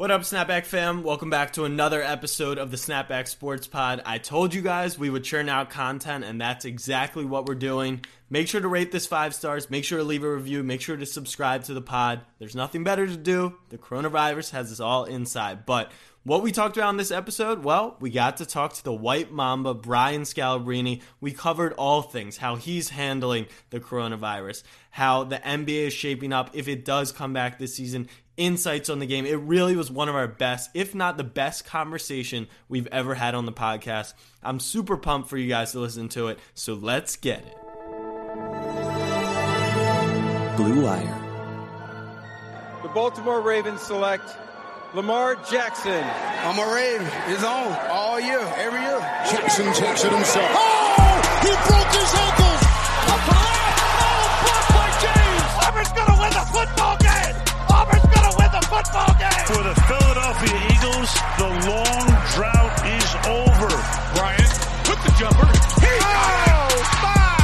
What up, Snapback fam? Welcome back to another episode of the Snapback Sports Pod. I told you guys we would churn out content, and that's exactly what we're doing. Make sure to rate this five stars. Make sure to leave a review. Make sure to subscribe to the pod. There's nothing better to do. The coronavirus has us all inside. But what we talked about in this episode, well, we got to talk to the White Mamba, Brian Scalabrine. We covered all things how he's handling the coronavirus, how the NBA is shaping up if it does come back this season, insights on the game. It really was one of our best, if not the best conversation we've ever had on the podcast. I'm super pumped for you guys to listen to it. So let's get it. Blue Wire. The Baltimore Ravens select Lamar Jackson. I'm a Raven. It's on all year, every year. Jackson takes it himself. Oh! He broke his ankles! Football game! For the Philadelphia Eagles, the long drought is over. Bryant with the jumper. He oh, my!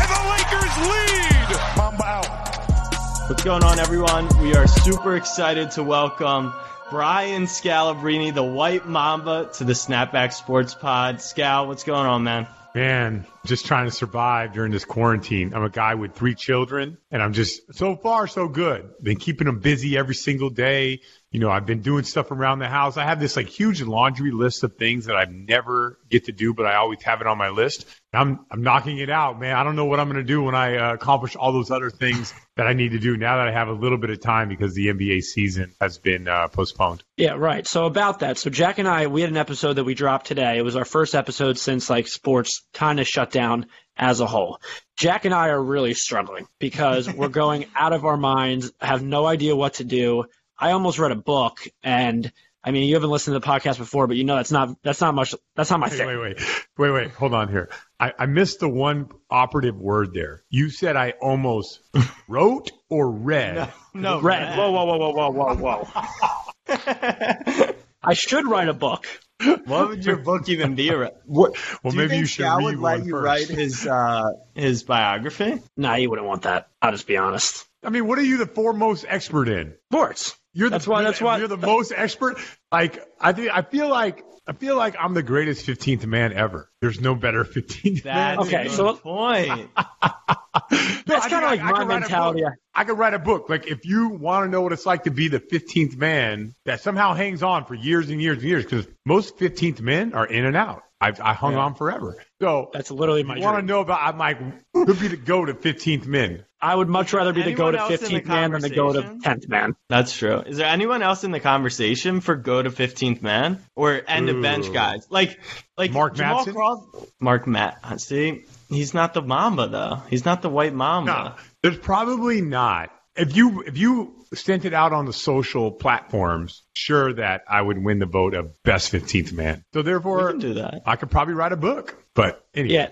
And the Lakers lead! Mamba out. What's going on, everyone? We are super excited to welcome Brian Scalabrine, the White Mamba, to the Snapback Sports Pod. Scal, what's going on, man? Man, just trying to survive during this quarantine. I'm a guy with three children, and I'm just so far so good. Been keeping them busy every single day. You know, I've been doing stuff around the house. I have this like huge laundry list of things that I never get to do, but I always have it on my list. I'm I'm knocking it out, man. I don't know what I'm going to do when I uh, accomplish all those other things that I need to do now that I have a little bit of time because the NBA season has been uh, postponed. Yeah, right. So about that, so Jack and I, we had an episode that we dropped today. It was our first episode since like sports kind of shut down as a whole. Jack and I are really struggling because we're going out of our minds, have no idea what to do. I almost read a book and I mean, you haven't listened to the podcast before, but you know that's not that's not much. That's not my thing. Wait, wait, wait, wait. Hold on here. I, I missed the one operative word there. You said I almost wrote or read. No, no read. read. Whoa, whoa, whoa, whoa, whoa, whoa, whoa. I should write a book. What would your book even be? What? Well, Do you maybe think you should Scal read would one let you first. write his uh, his biography? Nah, you wouldn't want that. I'll just be honest. I mean, what are you the foremost expert in? Sports. You're the, That's why- that's why- you're the most expert. Like I think I feel like I feel like I'm the greatest 15th man ever. There's no better 15th man. That's Okay, the so- point. That's kind of like my mentality. I could write a book. Like if you want to know what it's like to be the 15th man that somehow hangs on for years and years and years, because most 15th men are in and out. I, I hung on forever. So That's literally my you want to know about? I'm like, who'd be the go to 15th men? I would much rather be the go to else in the 15th man than the go to 10th man. That's true. Is there anyone else in the conversation for go to 15th man or end of bench guys? Like, like Mark Jamal Madsen? Craw- Mark Matt. See, he's not the Mamba though. He's not the White Mamba. No, there's probably not. If you if you sent it out on the social platforms, sure that I would win the vote of best 15th man. So therefore, can do that. I could probably write a book. But anyway, Yeah.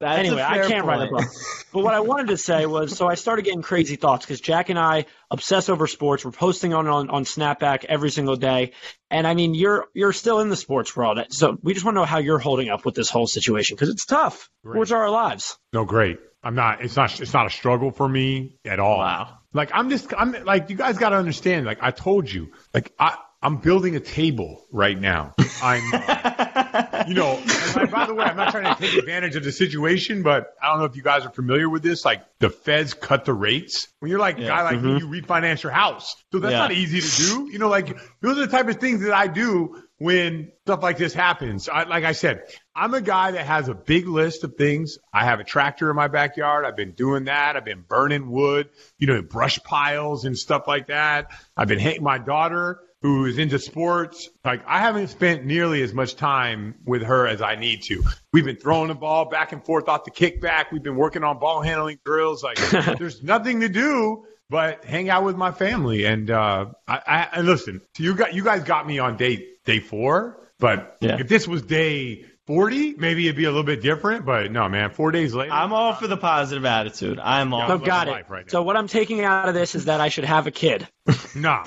That's anyway, a I fair can't write a book. But what I wanted to say was, so I started getting crazy thoughts because Jack and I obsess over sports. We're posting on, on on Snapback every single day, and I mean, you're you're still in the sports world, so we just want to know how you're holding up with this whole situation because it's tough. Great. Which are our lives. no, great. I'm not. It's not. It's not a struggle for me at all. Wow. Like I'm just. I'm like you guys got to understand. Like I told you. Like I. I'm building a table right now. I'm, uh, you know, and like, by the way, I'm not trying to take advantage of the situation, but I don't know if you guys are familiar with this. Like the feds cut the rates. When you're like a guy like me, you refinance your house. So that's Yeah. not easy to do. You know, like those are the type of things that I do when stuff like this happens. I, like I said, I'm a guy that has a big list of things. I have a tractor in my backyard. I've been doing that. I've been burning wood, you know, brush piles and stuff like that. I've been hanging my daughter who is into sports. Like I haven't spent nearly as much time with her as I need to. We've been throwing the ball back and forth off the kickback. We've been working on ball handling drills. Like there's nothing to do but hang out with my family. And uh, I, I and listen, you got you guys got me on day day four, but Yeah. if this was day forty, maybe it'd be a little bit different. But no, man, four days later, I'm all for the positive attitude. I'm all. Yeah. So got it. right so what I'm taking out of this is that I should have a kid. no,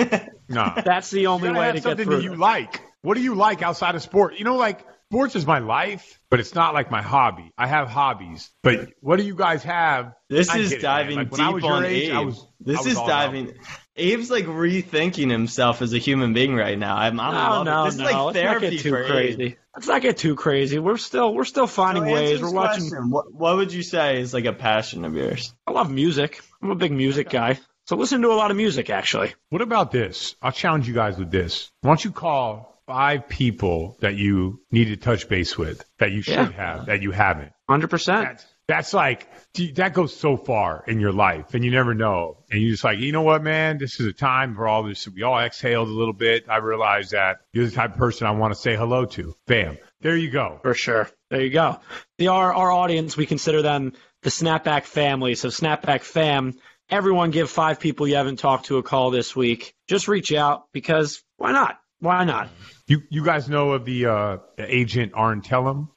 no. That's the only You gotta way have to get something through. that you this. like. What do you like outside of sport? You know, like sports is my life, but it's not like my hobby. I have hobbies, but what do you guys have? This I is get it, diving Like, deep I was your on age, Abe. I was- this I was is all about diving. Abe's like rethinking himself as a human being right now. I'm, I'm No, no. This no. is like Let's not therapy get too for Abe. crazy. Let's not get too crazy. We're still we're still finding So ways. We're watching. question. What, what would you say is like a passion of yours? I love music. I'm a big music guy. So listen to a lot of music actually. What about this? I'll challenge you guys with this. Why don't you call five people that you need to touch base with that you should Yeah. have that you haven't? Hundred percent. That's, like that goes so far in your life, and you never know. And you're just like, you know what, man? This is a time for all this. We all exhaled a little bit. I realized that you're the type of person I want to say hello to. Bam, there you go. For sure. There you go. The our our audience, we consider them the Snapback family. So Snapback fam, everyone give five people you haven't talked to a call this week. Just reach out because why not? Why not? You you guys know of the uh, agent Arn Tellem?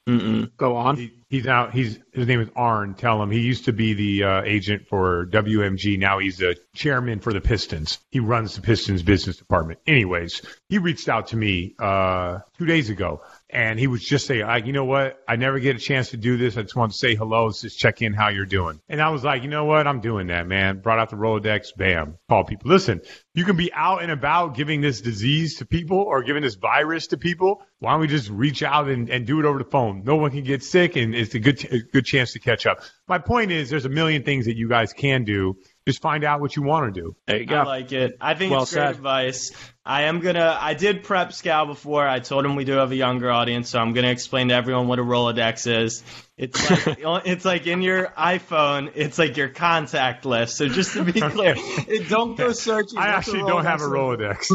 Go on. He, he's out. He's his name is Arn Tellem. He used to be the uh, agent for WMG. Now he's the chairman for the Pistons. He runs the Pistons business department. Anyways, he reached out to me uh, two days ago, and he was just saying, like, you know what? I never get a chance to do this. I just want to say hello, Let's just check in how you're doing. And I was like, you know what? I'm doing that, man. Brought out the Rolodex. Bam. Call people. Listen, you can be out and about giving this disease to people or giving this virus to people. Why don't we just reach out and, and do it over the phone? No one can get sick, and it's a good a good chance to catch up. My point is, there's a million things that you guys can do. Just find out what you want to do. There you I like it. I think Well it's great said. advice. I am gonna. I did prep Scal before. I told him we do have a younger audience, so I'm gonna explain to everyone what a Rolodex is. It's like it's like in your iPhone. It's like your contact list. So just to be clear, it, don't go searching. I actually don't have a Rolodex?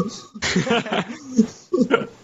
Rolodex.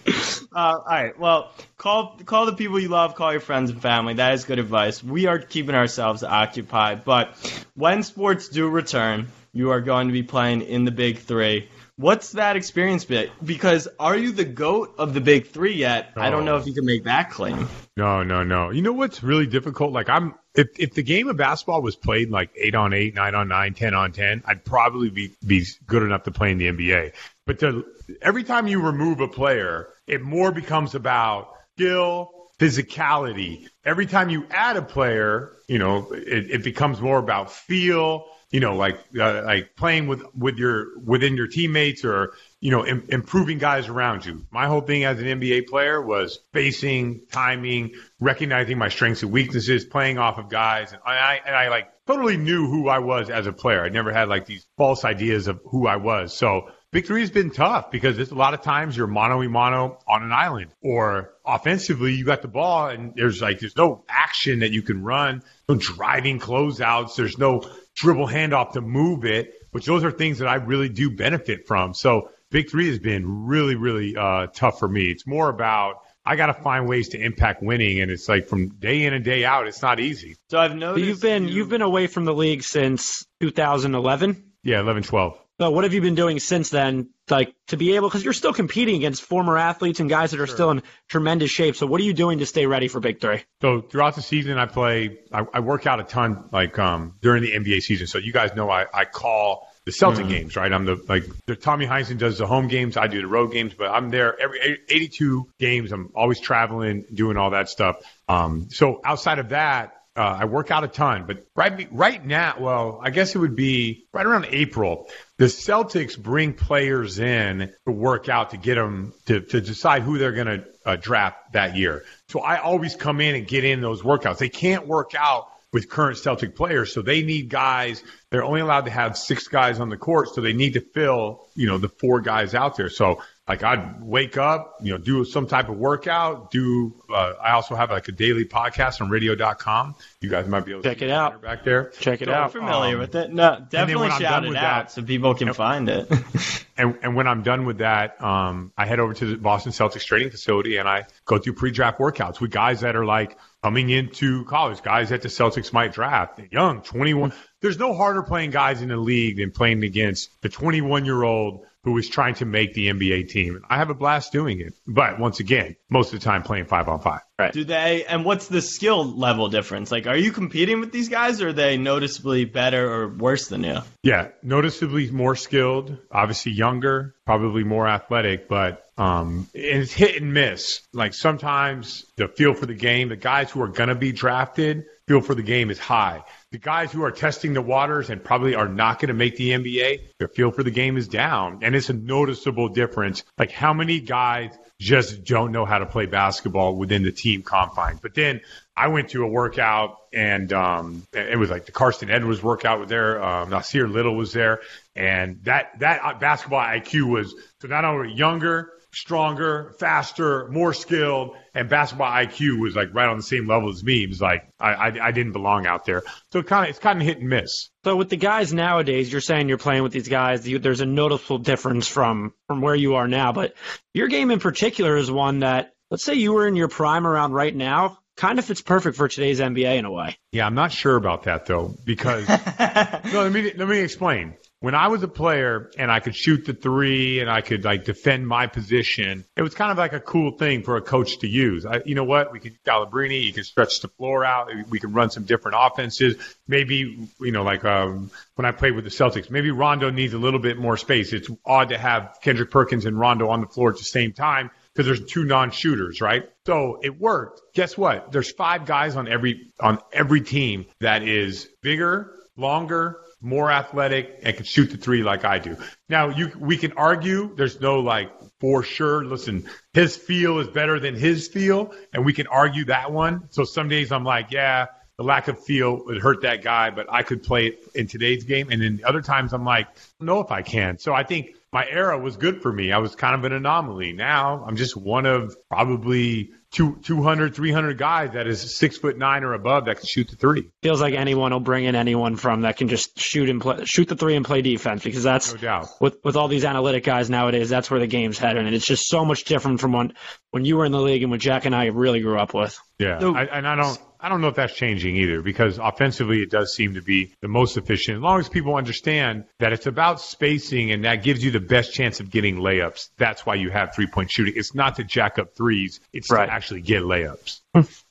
Uh, all right. Well, call call the people you love. Call your friends and family. That is good advice. We are keeping ourselves occupied, but when sports do return, you are going to be playing in the Big Three. What's that experience bit? Because are you the goat of the Big Three yet? I don't know if you can make that claim. No, no, no. You know what's really difficult? Like I'm if if the game of basketball was played like eight on eight, nine on nine, ten on ten, I'd probably be be good enough to play in the NBA. But to, every time you remove a player, it more becomes about skill, physicality. Every time you add a player, you know, it, it becomes more about feel. You know, like uh, like playing with with your within your teammates or you know Im- improving guys around you. My whole thing as an NBA player was spacing, timing, recognizing my strengths and weaknesses, playing off of guys, and I and I like totally knew who I was as a player. I never had like these false ideas of who I was. So Big three has been tough because it's a lot of times you're mono y mono on an island or offensively you got the ball and there's like there's no action that you can run, no driving closeouts, there's no dribble handoff to move it, which those are things that I really do benefit from. So big three has been really, really uh, tough for me. It's more about I got to find ways to impact winning, and it's like from day in and day out, it's not easy. So I've But noticed you've been you- you've been away from the league since 2011. Yeah, 11, 12. So what have you been doing since then, like to be able? Because you're still competing against former athletes and guys that are still in tremendous shape. So what are you doing to stay ready for Big Three? So throughout the season, I play. I, I work out a ton, like um, during the NBA season. So you guys know I, I call the Celtic games, right? I'm the like the Tommy Heinsohn does the home games. I do the road games, but I'm there every 82 games. I'm always traveling, doing all that stuff. Um, so outside of that. Uh, I work out a ton, but right right now, well, I guess it would be right around April. The Celtics bring players in to work out to get them to, to decide who they're going to uh, draft that year. So I always come in and get in those workouts. They can't work out with current Celtic players, so they need guys. They're only allowed to have six guys on the court, so they need to fill, you know, the four guys out there. So like I'd wake up, you know, do some type of workout. Do uh, I also have like a daily podcast on Radio.com? You guys might be able to Check see it the out. banner back there. Check it So, out. I'm familiar um, with it. No, definitely shout it out that- so people can find it. And, and when I'm done with that, um, I head over to the Boston Celtics training facility and I go through pre-draft workouts with guys that are like coming into college, guys that the Celtics might draft. Young, 21. There's no harder playing guys in the league than playing against the 21 year old who is trying to make the NBA team. I have a blast doing it. But once again, most of the time playing five on five. Right. Do they? And what's the skill level difference? Like, are you competing with these guys, or are they noticeably better or worse than you? Yeah, noticeably more skilled, obviously younger, probably more athletic, but Um, it's hit and miss. Like sometimes the feel for the game, the guys who are going to be drafted, feel for the game is high. The guys who are testing the waters and probably are not going to make the NBA, their feel for the game is down. And it's a noticeable difference. Like how many guys just don't know how to play basketball within the team confines. But then I went to a workout and um, it was like the Carson Edwards workout was there. Um, Nassir Little was there, and that that basketball IQ was so not only younger, stronger, faster, more skilled, and basketball IQ was like right on the same level as me. It was like I I, I didn't belong out there. So it kind of it's kind of hit and miss. So with the guys nowadays, you're saying you're playing with these guys. You, there's a noticeable difference from from where you are now, but your game in particular is one that let's say you were in your prime around right now kind of fits perfect for today's NBA in a way. Yeah, I'm not sure about that though because no, let me let me explain. When I was a player and I could shoot the three and I could like defend my position, it was kind of like a cool thing for a coach to use. I, you know what? We can Scalabrine, you can stretch the floor out. We can run some different offenses. Maybe, you know, like um, when I played with the Celtics, maybe Rondo needs a little bit more space. It's odd to have Kendrick Perkins and Rondo on the floor at the same time because there's two non-shooters, right? So it worked. Guess what? There's five guys on every on every team that is bigger, longer, more athletic, and can shoot the three like I do. Now you we can argue there's no like for sure. Listen, his feel is better than his feel, and we can argue that one. So some days I'm like, yeah, the lack of feel would hurt that guy, but I could play it in today's game. And then other times I'm like, I know if I can. So I think my era was good for me. I was kind of an anomaly. Now I'm just one of probably two, 200, 300 guys that is six foot nine or above that can shoot the three. Feels like anyone will bring in anyone from that can just shoot and play, shoot the three and play defense because that's no doubt. with with all these analytic guys nowadays. That's where the game's heading, and it's just so much different from when when you were in the league and what Jack and I really grew up with. Yeah, so, I, and I don't. I don't know if that's changing either because offensively it does seem to be the most efficient. As long as people understand that it's about spacing and that gives you the best chance of getting layups. That's why you have three point shooting. It's not to jack up threes. It's right. to actually get layups.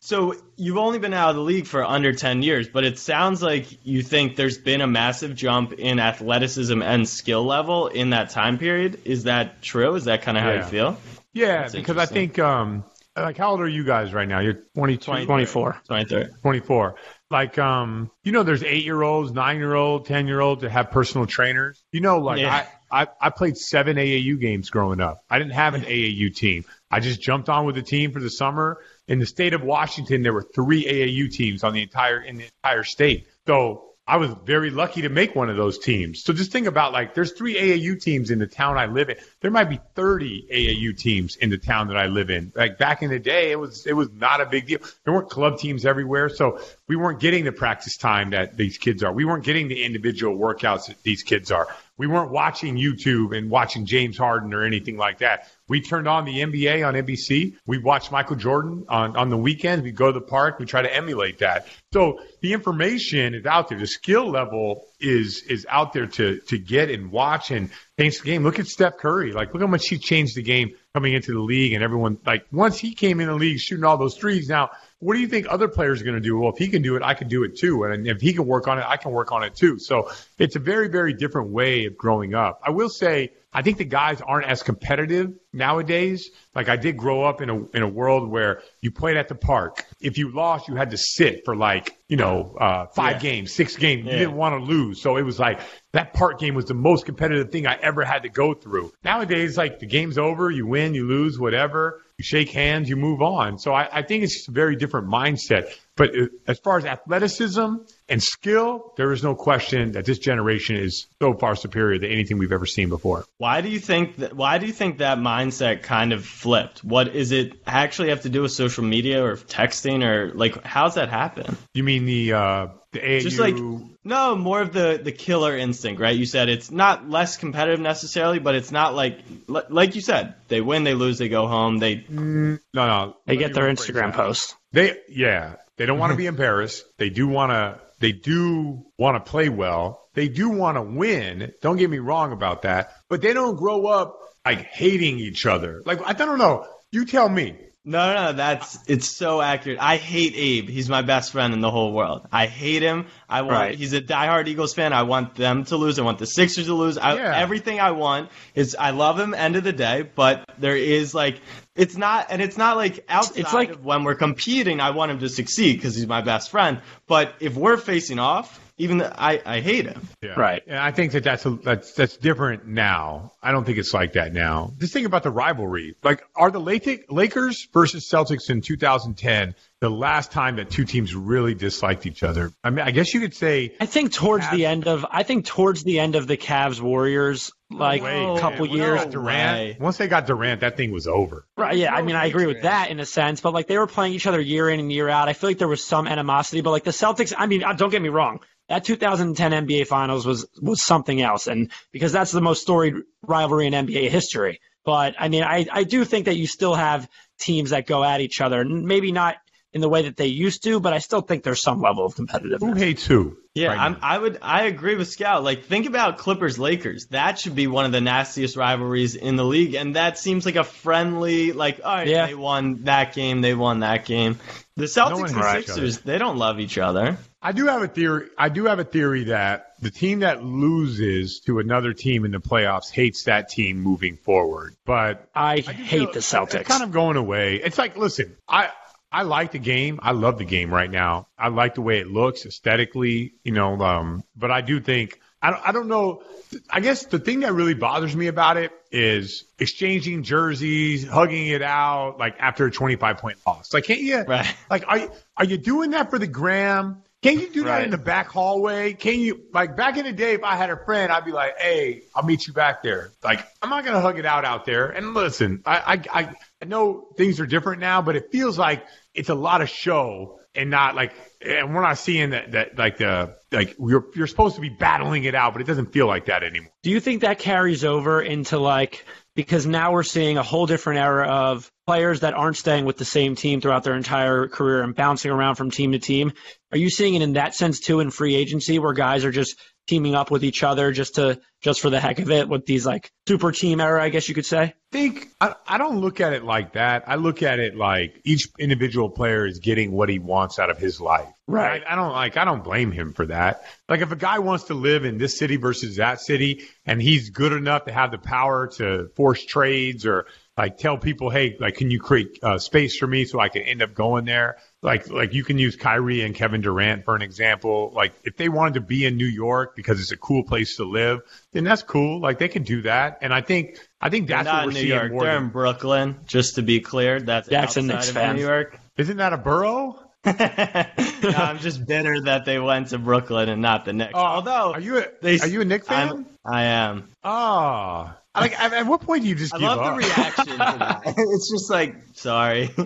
So you've only been out of the league for under 10 years, but it sounds like you think there's been a massive jump in athleticism and skill level in that time period. Is that true? Is that kind of how yeah. you feel? Yeah, That's because I think um, like how old are you guys right now? You're 22, 24, 23. 24. Like um, you know, there's eight year olds, nine year old, ten year olds that have personal trainers. You know, like yeah. I, I I played seven AAU games growing up. I didn't have an AAU team. I just jumped on with the team for the summer. In the state of Washington, there were three AAU teams on the entire in the entire state. So I was very lucky to make one of those teams. So just think about like there's three AAU teams in the town I live in. There might be 30 AAU teams in the town that I live in. Like back in the day, it was it was not a big deal. There weren't club teams everywhere, so we weren't getting the practice time that these kids are. We weren't getting the individual workouts that these kids are. We weren't watching YouTube and watching James Harden or anything like that. We turned on the NBA on NBC. We watched Michael Jordan on, on the weekends. We go to the park. We try to emulate that. So the information is out there. The skill level is is out there to to get and watch and change the game. Look at Steph Curry. Like look how much he changed the game coming into the league and everyone like once he came in the league shooting all those threes. Now what do you think other players are going to do? Well, if he can do it, I can do it too. And if he can work on it, I can work on it too. So it's a very, very different way of growing up. I will say, I think the guys aren't as competitive nowadays. Like I did grow up in a in a world where you played at the park. If you lost, you had to sit for like you know uh, five yeah. games, six games. Yeah. You didn't want to lose, so it was like that park game was the most competitive thing I ever had to go through. Nowadays, like the game's over, you win, you lose, whatever you shake hands, you move on. So I, I think it's just a very different mindset. But as far as athleticism and skill, there is no question that this generation is so far superior to anything we've ever seen before. Why do you think that? Why do you think that mindset kind of flipped? What is it actually have to do with social media or texting or like how's that happen? You mean the uh, the AAU? Just like no, more of the the killer instinct, right? You said it's not less competitive necessarily, but it's not like like you said, they win, they lose, they go home, they mm, no no they get their Instagram posts. They yeah they don't want to be embarrassed. They do want to. They do want to play well. They do want to win. Don't get me wrong about that. But they don't grow up like hating each other. Like I don't know. You tell me. No, no, that's it's so accurate. I hate Abe. He's my best friend in the whole world. I hate him. I want. Right. He's a diehard Eagles fan. I want them to lose. I want the Sixers to lose. I, Yeah. Everything I want is I love him. End of the day, but there is like it's not, and it's not like outside It's like- of when we're competing. I want him to succeed because he's my best friend. But if we're facing off, even the, I, I hate him. Yeah. Right. And I think that that's, a, that's that's different now. I don't think it's like that now. Just think about the rivalry. Like, are the Lake- Lakers versus Celtics in 2010 the last time that two teams really disliked each other? I mean, I guess you could say I think towards the end of I think towards the end of the Cavs Warriors like Wait, a couple man, years. once they Durant. way. Once they got Durant, that thing was over. Right, yeah, I mean I agree with that in a sense, but like they were playing each other year in and year out. I feel like there was some animosity, but like the Celtics, I mean, uh, don't get me wrong. That 2010 NBA Finals was was something else, and because that's the most storied rivalry in NBA history. But I mean, I I do think that you still have teams that go at each other, and maybe not in the way that they used to, but I still think there's some level of Who competitiveness. hates who? Yeah, right I'm. I would. I agree with Scal. Like, think about Clippers Lakers. That should be one of the nastiest rivalries in the league, and that seems like a friendly. Like, all right, Yeah. they won that game. They won that game. The Celtics one and Sixers, they don't love each other. I do have a theory. I do have a theory that the team that loses to another team in the playoffs hates that team moving forward. But I, I hate feel the it's- Celtics. It's kind of going away. It's like, listen, I I like the game. I love the game right now. I like the way it looks aesthetically, you know. Um, but I do think I don't, I don't know. I guess the thing that really bothers me about it is exchanging jerseys, hugging it out, like after a 25 point loss. Like, can't you? Right. Like, are you, are you doing that for the gram? Can you do that Right. in the back hallway? Can you like back in the day? If I had a friend, I'd be like, "Hey, I'll meet you back there." Like, I'm not gonna hug it out out there. And listen, I I I, I know things are different now, but it feels like it's a lot of show and not like. And we're not seeing that that like the like you're you're supposed to be battling it out, but it doesn't feel like that anymore. Do you think that carries over into like because now we're seeing a whole different era of players that aren't staying with the same team throughout their entire career and bouncing around from team to team? Are you seeing it in that sense too in free agency where guys are just teaming up with each other just to just for the heck of it with these like super team era, I guess you could say? think I, I don't look at it like that. I look at it like each individual player is getting what he wants out of his life. Right. I, I don't like I don't blame him for that. Like if a guy wants to live in this city versus that city and he's good enough to have the power to force trades or like tell people, hey, like can you create uh, space for me so I can end up going there? Like like you can use Kyrie and Kevin Durant for an example. Like if they wanted to be in New York because it's a cool place to live, then that's cool. Like they can do that. And I think I think that's not what we're New seeing York. more They're than- in Brooklyn. Just to be clear, that's Jackson outside Knicks of fan. New York. Isn't that a borough? no, I'm just bitter that they went to Brooklyn and not the Knicks. Oh, Although are you a, they, are you a Knicks fan? I'm, I am. Oh, like at, at what point do you just I give love up? the reaction to that. It's just like, sorry.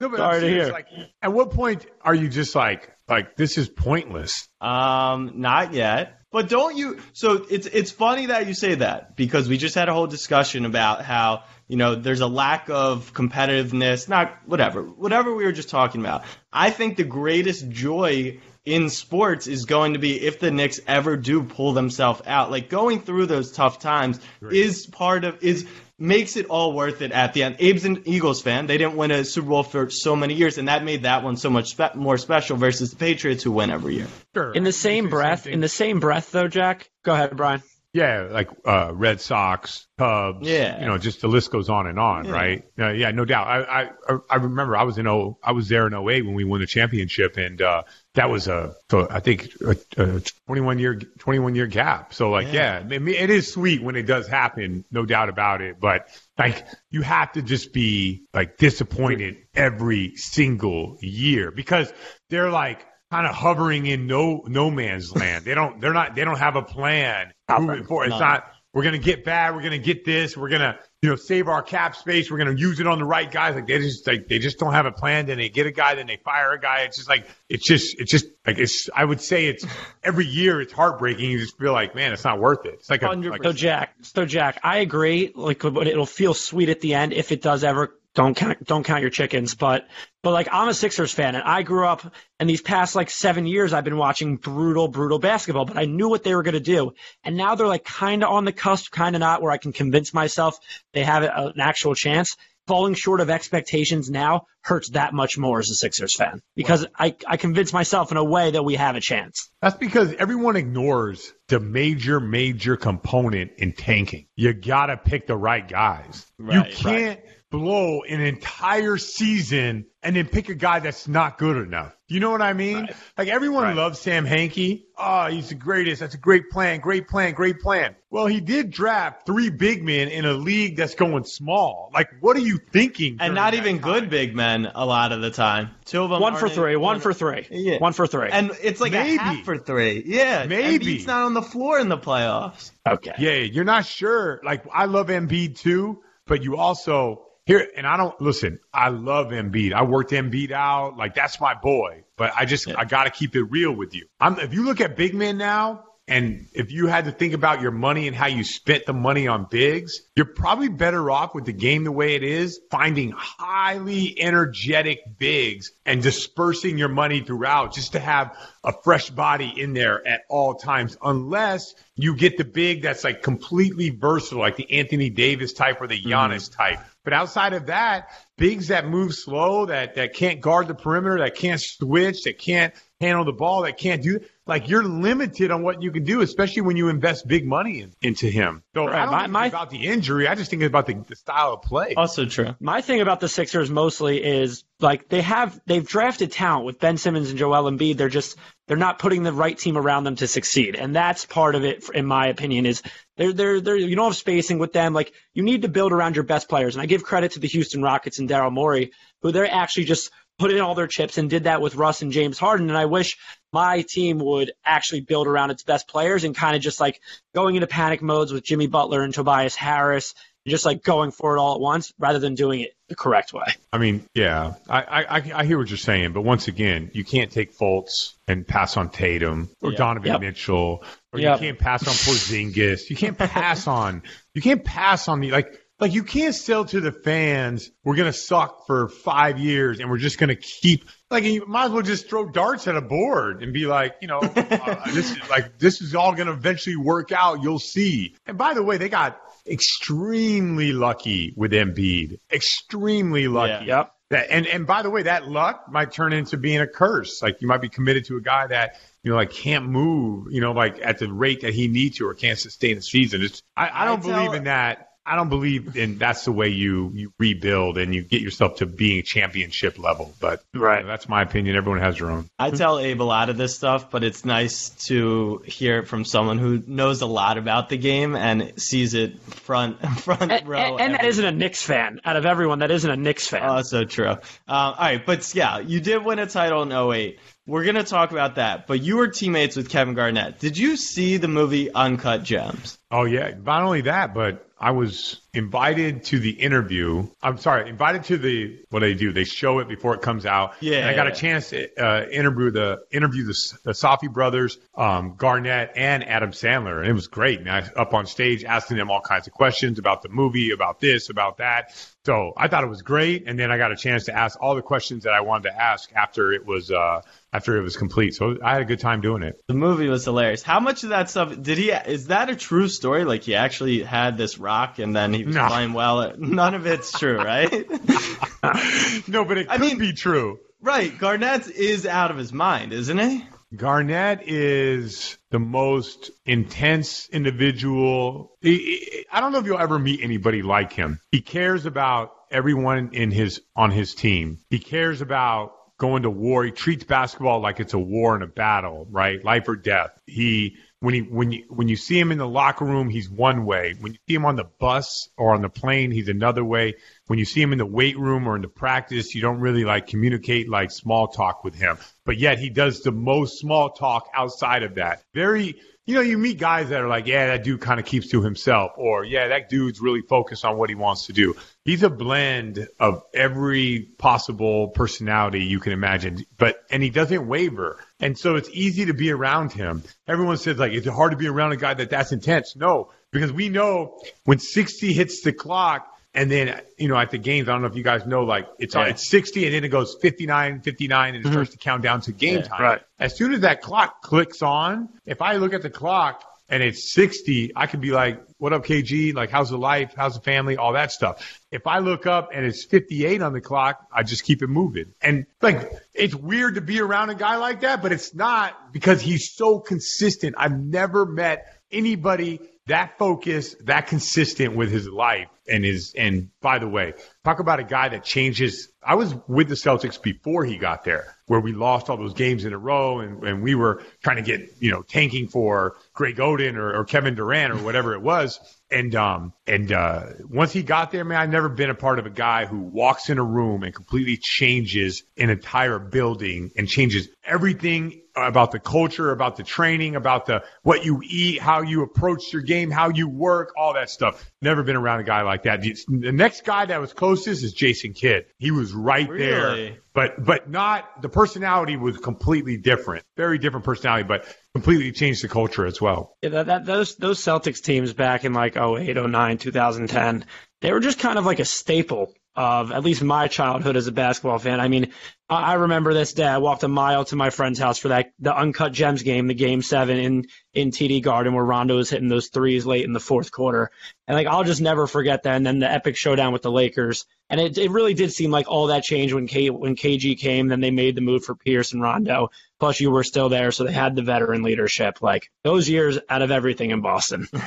No, but Sorry I'm to hear. Like, at what point are you just like, like this is pointless? Um, not yet. But don't you? So it's it's funny that you say that because we just had a whole discussion about how you know there's a lack of competitiveness. Not whatever, whatever we were just talking about. I think the greatest joy in sports is going to be if the Knicks ever do pull themselves out. Like going through those tough times is part of is makes it all worth it at the end. Abe's an Eagles fan. They didn't win a Super Bowl for so many years, and that made that one so much spe- more special versus the Patriots who win every year. Sure. In the same breath, in the same breath though, Jack. Go ahead, Brian. yeah, like uh, Red Sox, Cubs. Yeah. you know, just the list goes on and on, right? Uh, yeah, no doubt. I, I I remember I was in oh I was there in 08 when we won the championship, and uh, that was a so I think a, a 21 year 21 year gap. So like, yeah, I mean, it is sweet when it does happen, no doubt about it. But like, you have to just be like disappointed every single year because they're like kind of hovering in no no man's land. They don't they're not they don't have a plan moving forward. It's not we're gonna get bad, we're gonna get this, we're gonna you know save our cap space, we're gonna use it on the right guys. Like they just like they just don't have a plan. Then they get a guy, then they fire a guy. It's just like it's just it's just like it's. I would say it's every year it's heartbreaking. You just feel like man, it's not worth it. It's like a like, So Jack, so Jack, I agree. Like, but it'll feel sweet at the end if it does ever. Don't count, don't count your chickens. But But like I'm a Sixers fan and I grew up and these past like seven years I've been watching brutal, brutal basketball, but I knew what they were going to do. And now they're like kind of on the cusp, kind of not where I can convince myself they have an actual chance. Falling short of expectations now hurts that much more as a Sixers fan because I, I convince myself in a way that we have a chance. That's because everyone ignores the major, major component in tanking. You got to pick the right guys. Right, you can't blow an entire season and then pick a guy that's not good enough. You know what I mean? Right. Like everyone Right. loves Sam Hinkie. Oh, he's the greatest. That's a great plan. Great plan. Great plan. Well, he did draft three big men in a league that's going small. Like, what are you thinking? and not even time? good big men a lot of the time. Two of them One for three, in- one for three, Yeah. one for three. And it's like Maybe. a half for three. Yeah, Maybe. Embiid's not on the floor in the playoffs. okay. Yeah, you're not sure. Like I love Embiid too, but you also here and I don't listen. I love Embiid. I worked Embiid out. Like that's my boy. But I just I got to keep it real with you. I'm if you look at big men now. And if you had to think about your money and how you spent the money on bigs, you're probably better off with the game the way it is, finding highly energetic bigs and dispersing your money throughout just to have a fresh body in there at all times, unless you get the big that's like completely versatile, like the Anthony Davis type or the mm-hmm. Giannis type. But outside of that, bigs that move slow, that that can't guard the perimeter, that can't switch, that can't handle the ball, that can't do like you're limited on what you can do, especially when you invest big money in, into him. So I uh, don't my- think my- about the injury. I just think about the, the style of play. Also true. My thing about the Sixers mostly is like they have they've drafted talent with Ben Simmons and Joel Embiid. They're just they're not putting the right team around them to succeed, and that's part of it, in my opinion. Is they're they're they're you don't have spacing with them. Like you need to build around your best players, and I give credit to the Houston Rockets and Daryl Morey, who they're actually just put in all their chips and did that with Russ and James Harden. And I wish my team would actually build around its best players and kind of just like going into panic modes with Jimmy Butler and Tobias Harris and just like going for it all at once rather than doing it the correct way. I mean, yeah, I, I I- hear what you're saying, but once again, you can't take Fultz and pass on Tatum or Yeah. Donovan Yep. Mitchell, or Yep. you can't pass on Porzingis. You can't pass on you can't pass on the like like you can't sell to the fans we're gonna suck for five years and we're just gonna keep like you might as well just throw darts at a board and be like you know uh, this is like this is all gonna eventually work out. You'll see. And by the way, they got extremely lucky with Embiid. Extremely lucky. Yeah. Yep. That, and and by the way, that luck might turn into being a curse. Like you might be committed to a guy that you know like can't move, you know, like at the rate that he needs to or can't sustain a season. It's I, I don't I tell- believe in that. I don't believe in that's the way you you rebuild and you get yourself to being championship level. But Right. you know, that's my opinion. Everyone has their own. I tell Abe a lot of this stuff, but it's nice to hear it from someone who knows a lot about the game and sees it front front And, row. and, and that every- isn't a Knicks fan. Out of everyone, that isn't a Knicks fan. Oh, so true. Um, all right, but yeah, you did win a title in 08. We're going to talk about that, but you were teammates with Kevin Garnett. Did you see the movie Uncut Gems? Oh yeah, not only that, but I was invited to the interview. I'm sorry, invited to the what they do. They show it before it comes out. Yeah, and I got a chance to uh, interview the interview the, the Safdie brothers, um, Garnett and Adam Sandler, and it was great. And I was up on stage asking them all kinds of questions about the movie, about this, about that. So I thought it was great, and then I got a chance to ask all the questions that I wanted to ask after it was uh, after it was complete. So I had a good time doing it. The movie was hilarious. How much of that stuff did he? Is that a true story? Like he actually had this rock and then he was No. playing well. None of it's true, right? no, but it I could mean- be true. right. Garnett is out of his mind, isn't he? Garnett is the most intense individual. I don't know if you'll ever meet anybody like him. He cares about everyone in his on his team. He cares about going to war. He treats basketball like it's a war and a battle, right? Life or death. He when he when you when you see him in the locker room, he's one way. When you see him on the bus or on the plane, he's another way. When you see him in the weight room or in the practice, you don't really like communicate like small talk with him. But yet he does the most small talk outside of that. Very you know, you meet guys that are like, yeah, that dude kind of keeps to himself, or yeah, that dude's really focused on what he wants to do. He's a blend of every possible personality you can imagine, but and he doesn't waver, and so it's easy to be around him. Everyone says like, it's hard to be around a guy that that's intense. No, because we know when 60 hits the clock, And then, you know, at the games, I don't know if you guys know, like it's Yeah. it's 60 and then it goes 59, 59 and it mm-hmm. starts to count down to game time. right. As soon as that clock clicks on, if I look at the clock and it's 60, I could be like, what up, KG? Like, how's the life? How's the family? All that stuff. If I look up and it's 58 on the clock, I just keep it moving. And like, it's weird to be around a guy like that, but it's not because he's so consistent. I've never met anybody that focused, that consistent with his life and his, and by the way, talk about a guy that changes. I was with the Celtics before he got there, where we lost all those games in a row and, and we were trying to get, you know, tanking for Greg Oden or, or Kevin Durant or whatever it was. And, um, and, uh, once he got there, man, I've never been a part of a guy who walks in a room and completely changes an entire building and changes everything about the culture, about the training, about the what you eat, how you approach your game, how you work, all that stuff. Never been around a guy like that. The the next guy that was closest is Jason Kidd. He was right Really? there, but but not the personality was completely different, very different personality, but completely changed the culture as well. Yeah, that, that those those Celtics teams back in like 08, 09, 2010, they were just kind of like a staple of at least my childhood as a basketball fan. I mean, I, I remember this day. I walked a mile to my friend's house for that the Uncut Gems game, the game seven in in TD Garden where Rondo was hitting those threes late in the fourth quarter. And like I'll just never forget that. And then the epic showdown with the Lakers. And it, it really did seem like all that changed when K when KG came. Then they made the move for Pierce and Rondo. Plus, you were still there, so they had the veteran leadership. Like those years out of everything in Boston.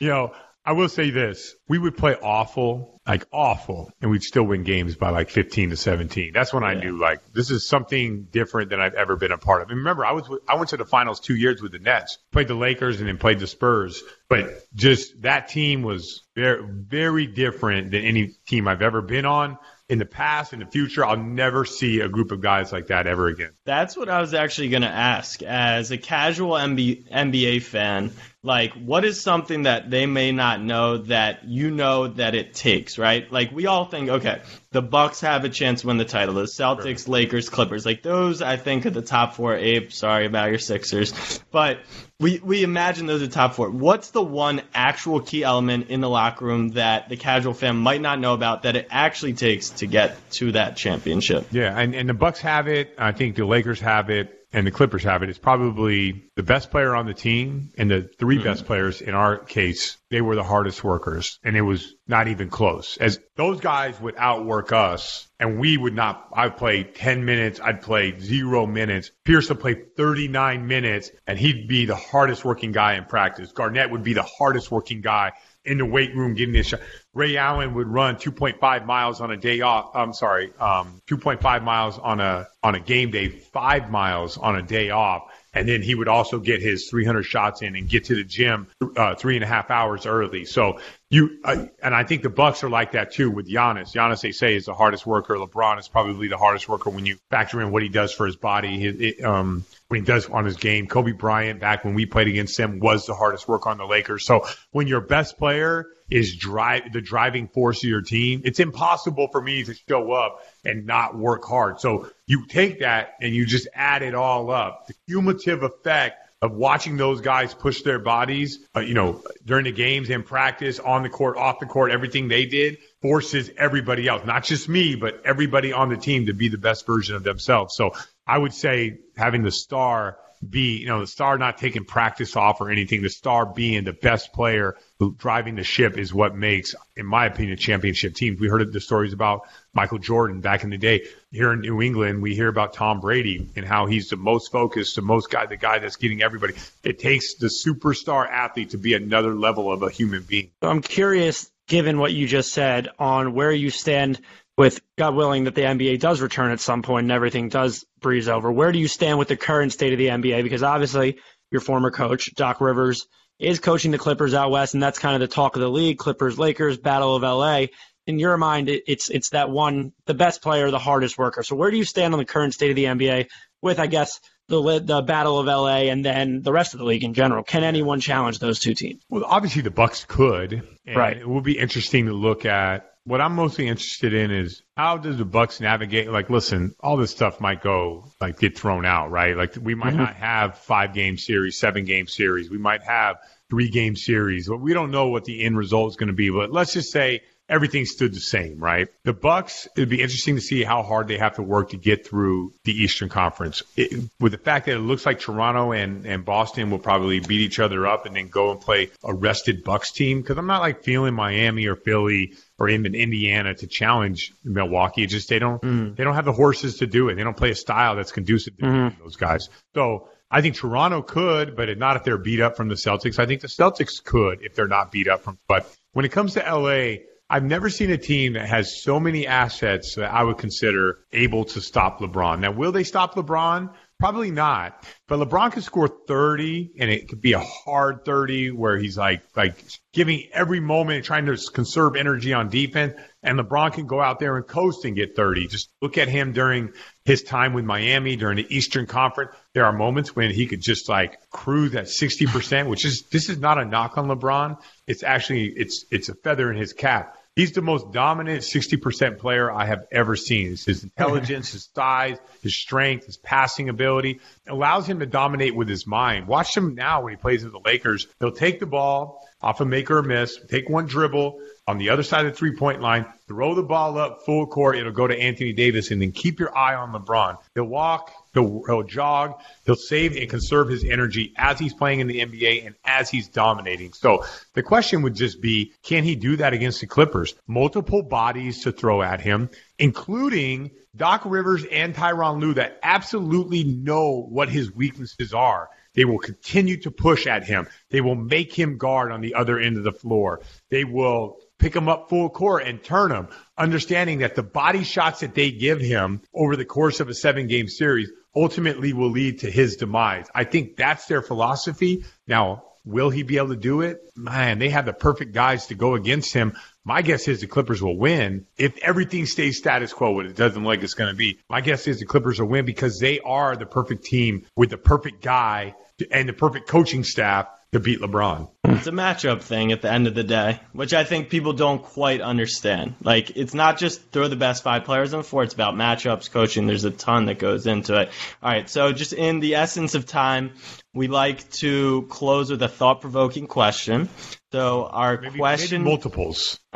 Know, I will say this. We would play awful, like awful, and we'd still win games by like 15 to 17. That's when I knew like this is something different than I've ever been a part of. And remember, I was I went to the finals two years with the Nets, played the Lakers and then played the Spurs. But just that team was very, very different than any team I've ever been on. In the past, in the future, I'll never see a group of guys like that ever again. That's what I was actually going to ask. As a casual MB- NBA fan, like, what is something that they may not know that you know that it takes, right? Like, we all think, okay, the Bucks have a chance to win the title. The Celtics, Lakers, Clippers, like those, I think, are the top four. Abe, sorry about your Sixers, but we we imagine those are top four. What's the one actual key element in the locker room that the casual fan might not know about that it actually takes to get to that championship? Yeah, and, and the Bucks have it. I think the Lakers have it, and the Clippers have it. It's probably the best player on the team, and the 3 best mm-hmm. players in our case. They were the hardest workers, and it was not even close. As those guys would outwork us, and we would not. I'd play 10 minutes. I'd play zero minutes. Pierce would play 39 minutes, and he'd be the hardest working guy in practice. Garnett would be the hardest working guy in the weight room getting this shot. Ray Allen would run 2.5 miles on a day off. I'm sorry, um, 2.5 miles on a on a game day, five miles on a day off, and then he would also get his 300 shots in and get to the gym uh, three and a half hours early. So you uh, and I think the Bucks are like that too with Giannis. Giannis, they say, is the hardest worker. LeBron is probably the hardest worker when you factor in what he does for his body. His, it, um, he does on his game. Kobe Bryant, back when we played against him, was the hardest worker on the Lakers. So when your best player is drive the driving force of your team, it's impossible for me to show up and not work hard. So you take that and you just add it all up. The cumulative effect of watching those guys push their bodies, uh, you know, during the games and practice, on the court, off the court, everything they did forces everybody else, not just me, but everybody on the team to be the best version of themselves. So I would say having the star be, you know, the star not taking practice off or anything, the star being the best player driving the ship is what makes, in my opinion, championship teams. We heard the stories about Michael Jordan back in the day. Here in New England, we hear about Tom Brady and how he's the most focused, the most guy, the guy that's getting everybody. It takes the superstar athlete to be another level of a human being. I'm curious, given what you just said, on where you stand with God willing that the NBA does return at some point and everything does breeze over. Where do you stand with the current state of the NBA? Because obviously your former coach, Doc Rivers, is coaching the Clippers out west, and that's kind of the talk of the league. Clippers, Lakers, Battle of LA. In your mind, it's it's that one, the best player, the hardest worker. So where do you stand on the current state of the NBA with, I guess, the the Battle of LA and then the rest of the league in general? Can anyone challenge those two teams? Well, obviously the Bucks could, and Right. It will be interesting to look at. What I'm mostly interested in is how does the Bucks navigate? Like, listen, all this stuff might go like get thrown out, right? Like, we might mm-hmm. not have five game series, seven game series. We might have three game series. But we don't know what the end result is going to be. But let's just say everything stood the same, right? The Bucks, it'd be interesting to see how hard they have to work to get through the Eastern Conference. It, with the fact that it looks like Toronto and, and Boston will probably beat each other up and then go and play a rested Bucks team, because I'm not like feeling Miami or Philly or even Indiana to challenge Milwaukee. It's just they don't mm. they don't have the horses to do it. They don't play a style that's conducive to mm. those guys. So I think Toronto could, but not if they're beat up from the Celtics. I think the Celtics could if they're not beat up from. But when it comes to LA, I've never seen a team that has so many assets that I would consider able to stop LeBron. Now, will they stop LeBron? Probably not. But LeBron could score 30 and it could be a hard 30 where he's like like giving every moment trying to conserve energy on defense and LeBron can go out there and coast and get 30. Just look at him during his time with Miami during the Eastern Conference. There are moments when he could just like cruise at 60%, which is this is not a knock on LeBron. It's actually it's it's a feather in his cap He's the most dominant 60% player I have ever seen. It's his intelligence, his size, his strength, his passing ability allows him to dominate with his mind. Watch him now when he plays with the Lakers. He'll take the ball off a make or miss, take one dribble on the other side of the three point line, throw the ball up full court. It'll go to Anthony Davis and then keep your eye on LeBron. He'll walk, He'll, he'll jog. He'll save and conserve his energy as he's playing in the NBA and as he's dominating. So the question would just be, can he do that against the Clippers? Multiple bodies to throw at him, including Doc Rivers and Tyronn Lue that absolutely know what his weaknesses are. They will continue to push at him. They will make him guard on the other end of the floor. They will pick him up full court and turn him, understanding that the body shots that they give him over the course of a seven game series ultimately will lead to his demise. I think that's their philosophy. Now, will he be able to do it? Man, they have the perfect guys to go against him. My guess is the Clippers will win if everything stays status quo, what it doesn't like it's going to be. My guess is the Clippers will win because they are the perfect team with the perfect guy and the perfect coaching staff to beat LeBron. It's a matchup thing at the end of the day, which I think people don't quite understand. Like, it's not just throw the best five players on the floor, it's about matchups, coaching. There's a ton that goes into it. All right, so just in the essence of time, we like to close with a thought provoking question. So, our maybe, question. Maybe multiples.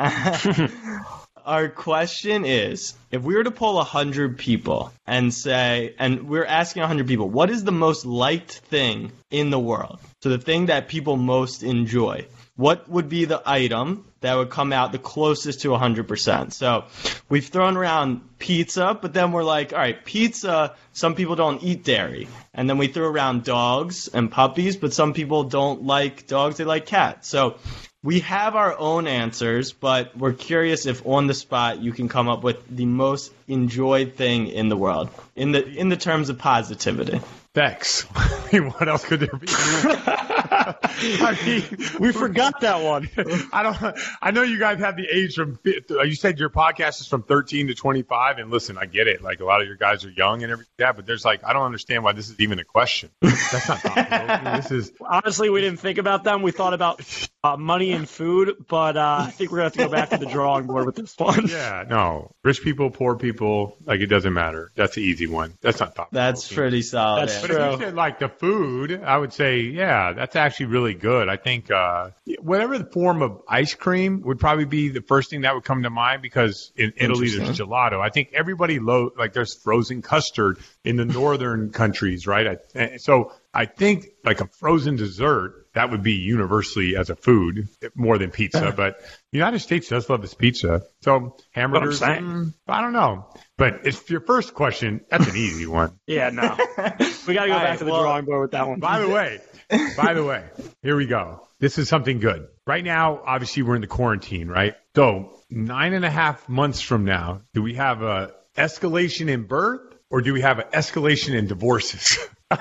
our question is if we were to poll 100 people and say and we're asking 100 people what is the most liked thing in the world so the thing that people most enjoy what would be the item that would come out the closest to 100%. So we've thrown around pizza, but then we're like, all right, pizza, some people don't eat dairy. And then we threw around dogs and puppies, but some people don't like dogs, they like cats. So we have our own answers, but we're curious if on the spot you can come up with the most enjoyed thing in the world in the in the terms of positivity. Thanks. What else could there be? I mean, we forgot that one. I don't. I know you guys have the age from. You said your podcast is from 13 to 25, and listen, I get it. Like a lot of your guys are young and everything. Yeah, but there's like I don't understand why this is even a question. That's not. this is honestly, we didn't think about them. We thought about uh, money and food, but uh, I think we're gonna have to go back to the drawing board with this one. Yeah, no, rich people, poor people, like it doesn't matter. That's the easy one. That's not thought. That's pretty solid. That's but true. if you said like the food, I would say yeah, that's actually really good. I think uh, whatever the form of ice cream would probably be the first thing that would come to mind because in Italy there's gelato. I think everybody lo- like there's frozen custard in the northern countries, right? I, so I think like a frozen dessert that would be universally as a food more than pizza. but the United States does love its pizza. So hamburgers, mm, I don't know. But it's your first question. That's an easy one. yeah, no. We got to go back right, to the well, drawing board with that one. By the way, by the way, here we go. This is something good. Right now, obviously, we're in the quarantine, right? So nine and a half months from now, do we have a escalation in birth or do we have an escalation in divorces? I'm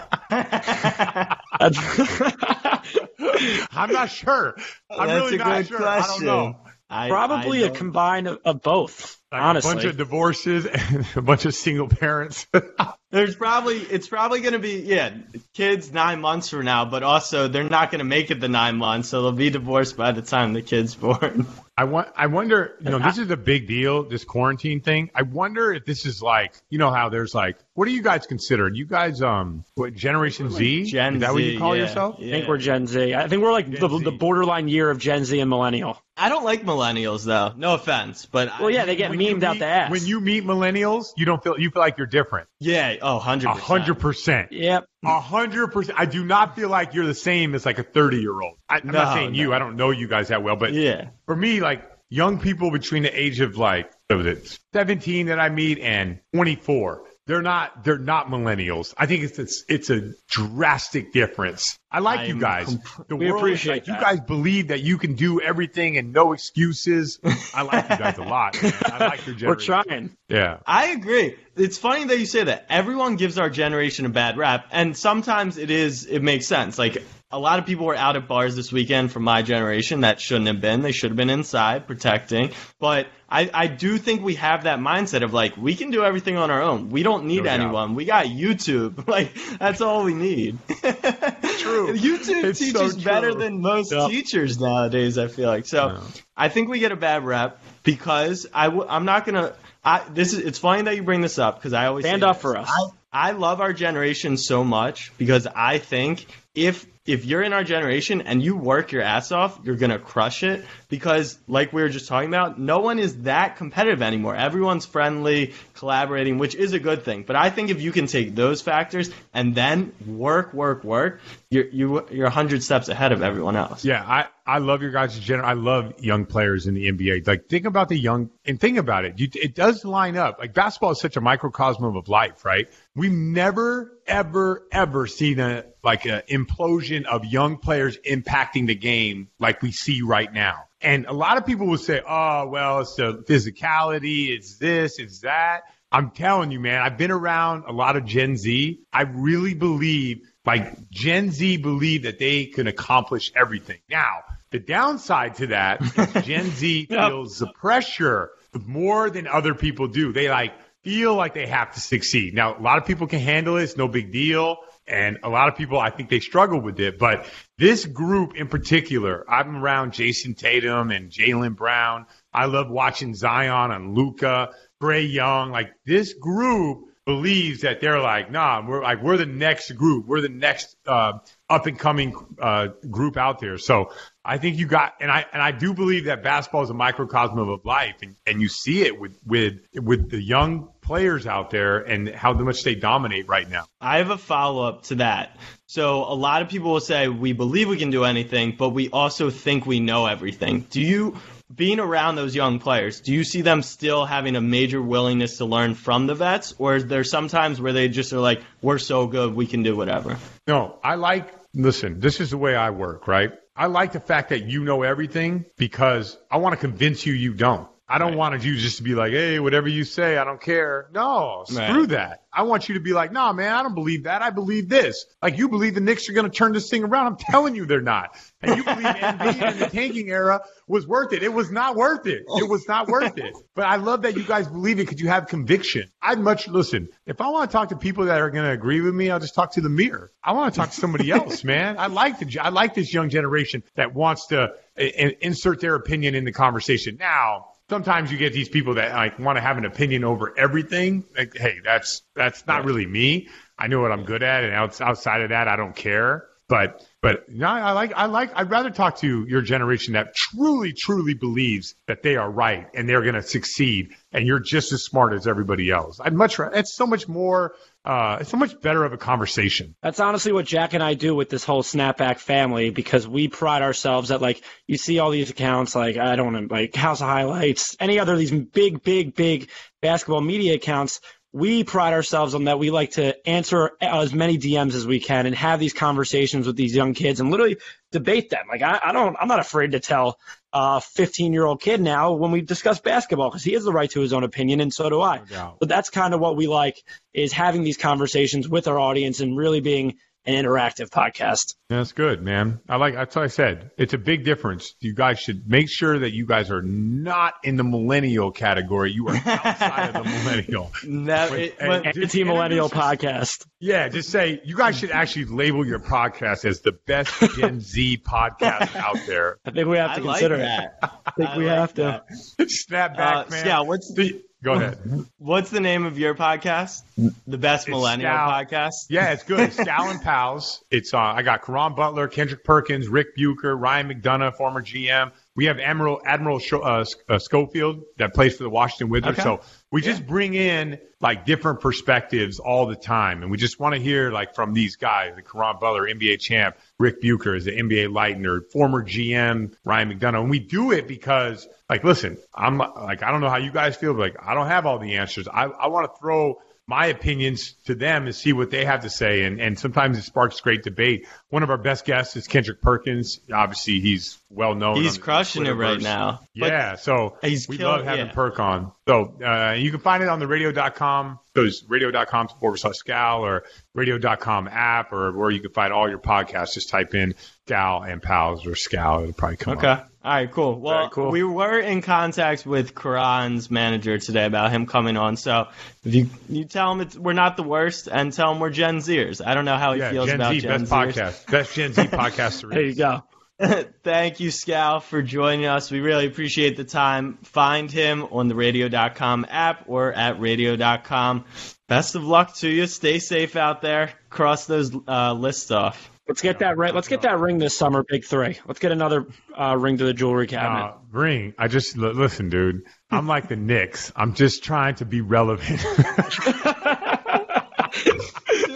not sure. I'm That's really not sure. Question. I don't know. I, Probably I a combine of, of both. Like honestly, a bunch of divorces and a bunch of single parents. There's probably it's probably going to be yeah kids nine months from now, but also they're not going to make it the nine months, so they'll be divorced by the time the kid's born. I want. I wonder. You know, this is a big deal. This quarantine thing. I wonder if this is like. You know how there's like. What do you guys consider? You guys, um, what Generation Z? Gen is that what you call yeah, yourself? yeah. I think we're Gen Z. I think we're like the, the borderline year of Gen Z and millennial. I don't like millennials though. No offense, but Well, yeah, they get When you memed out the ass. When you meet millennials, you don't feel. You feel like you're different. yeah, oh, 100 A hundred percent. Yep. A hundred percent. I do not feel like you're the same as like a thirty year old. I'm No, not saying you. I don't know you guys that well, but Yeah, for me, like young people between the age of like what was it, 17 that I meet and 24, they're not they're not millennials. I think it's it's, it's a drastic difference. I like you I'm guys. comp- the We world appreciate like, you guys believe that you can do everything and no excuses. I like you guys a lot. Man. I like your generation. We're trying. Yeah. I agree. It's funny that you say that. Everyone gives our generation a bad rap, and sometimes it is. It makes sense. Like a lot of people were out at bars this weekend from my generation that shouldn't have been. They should have been inside protecting. But I, I do think we have that mindset of like we can do everything on our own. We don't need No anyone. We got YouTube. Like that's all we need. True. YouTube It's teaches so better than most Yep. teachers nowadays. I feel like so. Yeah. I think we get a bad rep because I w- I'm not gonna. I this is it's funny that you bring this up because I always Stand up this. for us. I, I love our generation so much because I think if if you're in our generation and you work your ass off, you're gonna crush it because like we were just talking about, no one is that competitive anymore. Everyone's friendly, collaborating, which is a good thing. But I think if you can take those factors and then work, work, work, you're you you're a hundred steps ahead of everyone else. Yeah, I, I love your guys' gener. I love young players in the NBA. Like, think about the young and think about it. You, it does line up. Like, basketball is such a microcosm of life, right? We've never, ever, ever seen a like an implosion of young players impacting the game like we see right now. And a lot of people will say, "Oh, well, it's the physicality, it's this, it's that." I'm telling you, man, I've been around a lot of Gen Z. I really believe like Gen Z believe that they can accomplish everything. Now, the downside to that is Gen Z feels the pressure more than other people do. They like feel like they have to succeed. Now, a lot of people can handle it. It's no big deal. And a lot of people, I think they struggle with it. But this group in particular, I'm around Jayson Tatum and Jaylen Brown. I love watching Zion and Luka, Trae Young. Like this group believes that they're like, nah, we're like we're the next group, we're the next uh, up and coming uh, group out there. So I think you got, and I and I do believe that basketball is a microcosm of life, and, and you see it with with with the young players out there and how much they dominate right now. I have a follow up to that. So a lot of people will say we believe we can do anything, but we also think we know everything. Do you being around those young players, do you see them still having a major willingness to learn from the vets or is there sometimes where they just are like we're so good we can do whatever? No, I like, listen, this is the way I work, right? I like the fact that you know everything because I want to convince you you don't. I don't want you just to be like, hey, whatever you say, I don't care. No, screw Right. that. I want you to be like, nah, man, I don't believe that. I believe this. Like you believe the Knicks are going to turn this thing around. I'm telling you they're not. And you believe NBA in the tanking era was worth it. It was not worth it. It was not worth it. But I love that you guys believe it because you have conviction. I'd much listen. If I want to talk to people that are going to agree with me, I'll just talk to the mirror. I want to talk to somebody else, man. I like the I like this young generation that wants to uh, insert their opinion in the conversation. Now, sometimes you get these people that like want to have an opinion over everything. Like, hey, that's that's not really me. I know what I'm good at, and outs- outside of that, I don't care. But but no, I like I like I'd rather talk to your generation that truly truly believes that they are right and they're going to succeed, and you're just as smart as everybody else. I'd much rather. It's so much more. Uh, it's so much better of a conversation. That's honestly what Jack and I do with this whole snapback family because we pride ourselves at like you see all these accounts like I don't know like House of Highlights, any other these big, big, big basketball media accounts. We pride ourselves on that. We like to answer as many DMs as we can and have these conversations with these young kids and literally debate them. Like I, I don't, I'm not afraid to tell a 15 year old kid now when we discuss basketball because he has the right to his own opinion and so do I. doubt. But that's kind of what we like is having these conversations with our audience and really being and interactive podcast. That's good, man. I like. That's what I said. It's a big difference. You guys should make sure that you guys are not in the millennial category. You are outside of the millennial. Never, When- it- and- when- and just Anti-millennial introduce- podcast. Yeah, just say you guys should actually label your podcast as the best Gen Z podcast out there. I think we have I to like consider that. I think I we like have to. that. Snap Uh, back, man. Scout, what's The- Go ahead. what's the name of your podcast? The best It's millennial Scout. podcast. Yeah, it's good. It's Scal and Pals. It's uh, I got Caron Butler, Kendrick Perkins, Rick Bucher, Ryan McDonough, former GM. We have Admiral Admiral Scho- uh, uh, Schofield that plays for the Washington Wizards. Okay. So we just bring in like different perspectives all the time, and we just want to hear like from these guys. The Caron Butler, NBA champ, Rick Bucher is the NBA Lightner, former GM Ryan McDonough, and we do it because like listen, I'm like I don't know how you guys feel, but like I don't have all the answers. I I want to throw my opinions to them and see what they have to say. And, and sometimes it sparks great debate. One of our best guests is Kendrick Perkins. Obviously, he's well known. He's crushing it right now. But Yeah, so He's we killing- love having yeah. Perk on. So uh, you can find it on the radio.com. So it's radio.com forward slash Scal or radio.com app or where you can find all your podcasts. Just type in Gal and Pals or Scal. It'll probably come Okay. up. All right, cool. Well, Very cool. we were in contact with Caron's manager today about him coming on. So if you you tell him it's, we're not the worst and tell him we're Gen Zers. I don't know how he Yeah, feels Gen about Z, Gen best Zers. podcast. Best Gen Z podcast there There you go. Thank you, Scal, for joining us. We really appreciate the time. Find him on the radio.com app or at radio.com. Best of luck to you. Stay safe out there. Cross those uh, lists off. Let's get that ring. Let's get that ring this summer, Big Three. Let's get another uh, ring to the jewelry cabinet. Uh, ring. I just l- listen, dude. I'm like the Knicks. I'm just trying to be relevant. Too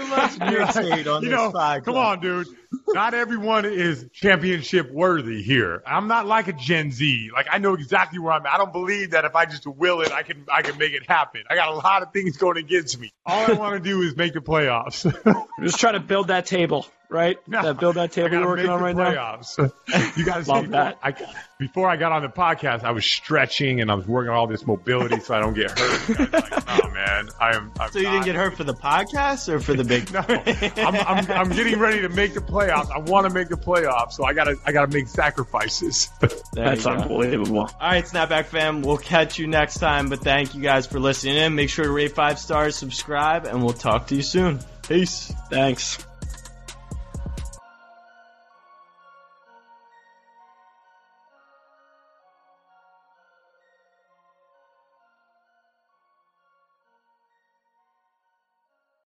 much irritate on you this know, podcast. come on, dude. Not everyone is championship worthy here. I'm not like a Gen Z. Like I know exactly where I'm at. I don't believe that if I just will it, I can I can make it happen. I got a lot of things going against me. All I want to do is make the playoffs. Just trying to build that table, right? That build that table you're working on right now. playoffs. you guys Love see that. I, before I got on the podcast, I was stretching and I was working on all this mobility so I don't get hurt. Like, no, man, I am. I'm So you didn't get hurt for the podcast or for the big? No, I'm, I'm, I'm getting ready to make the playoffs. I want to make the playoffs, so I gotta I gotta make sacrifices. That's unbelievable. All right, Snapback fam, we'll catch you next time. But thank you guys for listening in. Make sure to rate five stars, subscribe, and we'll talk to you soon. Peace. Thanks.